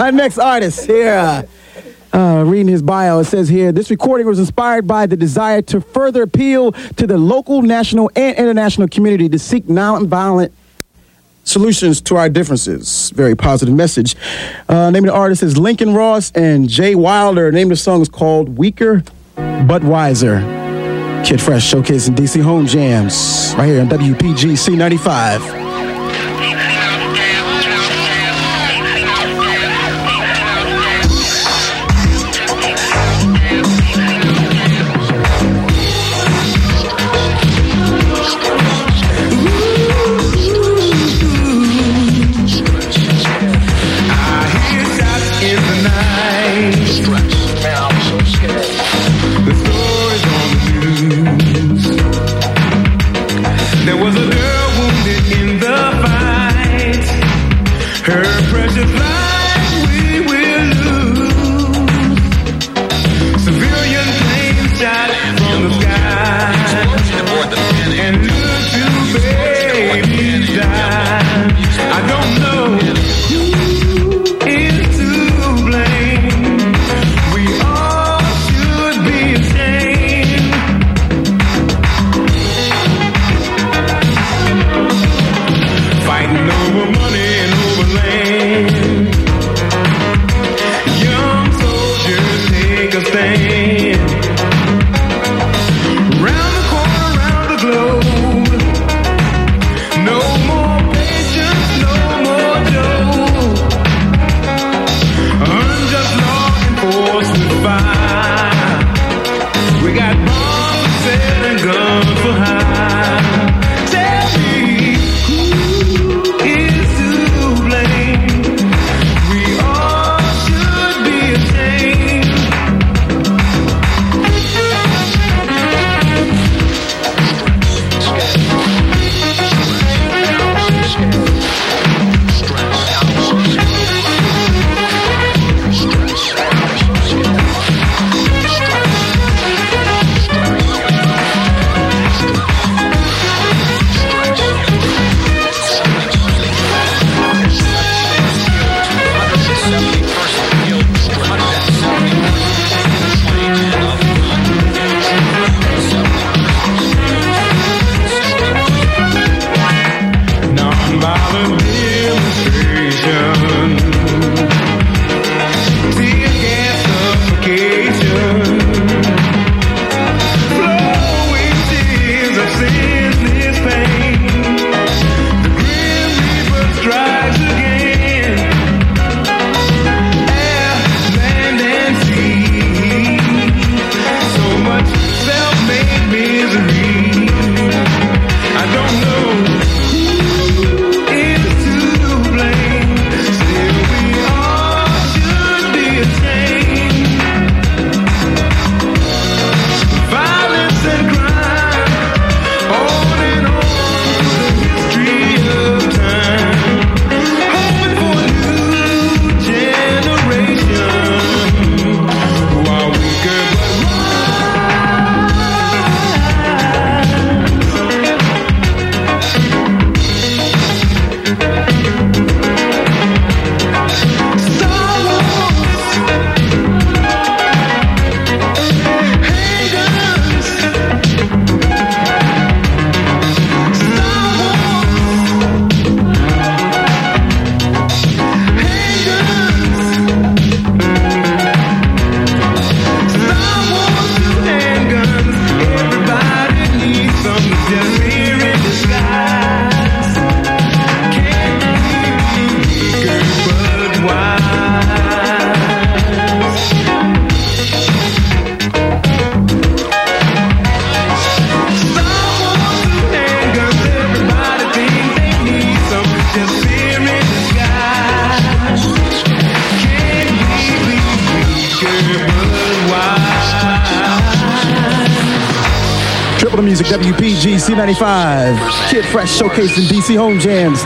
Our next artist here. Uh, reading his bio, it says here this recording was inspired by the desire to further appeal to the local, national, and international community to seek nonviolent solutions to our differences. Very positive message. Uh, name of the artist is Lincoln Ross and Jay Wilder. name of the song is called Weaker But Wiser. Kid Fresh showcasing DC Home Jams right here on there was a WPG C95. Triple the music, WPG C95. Kid Fresh showcasing DC Home Jams.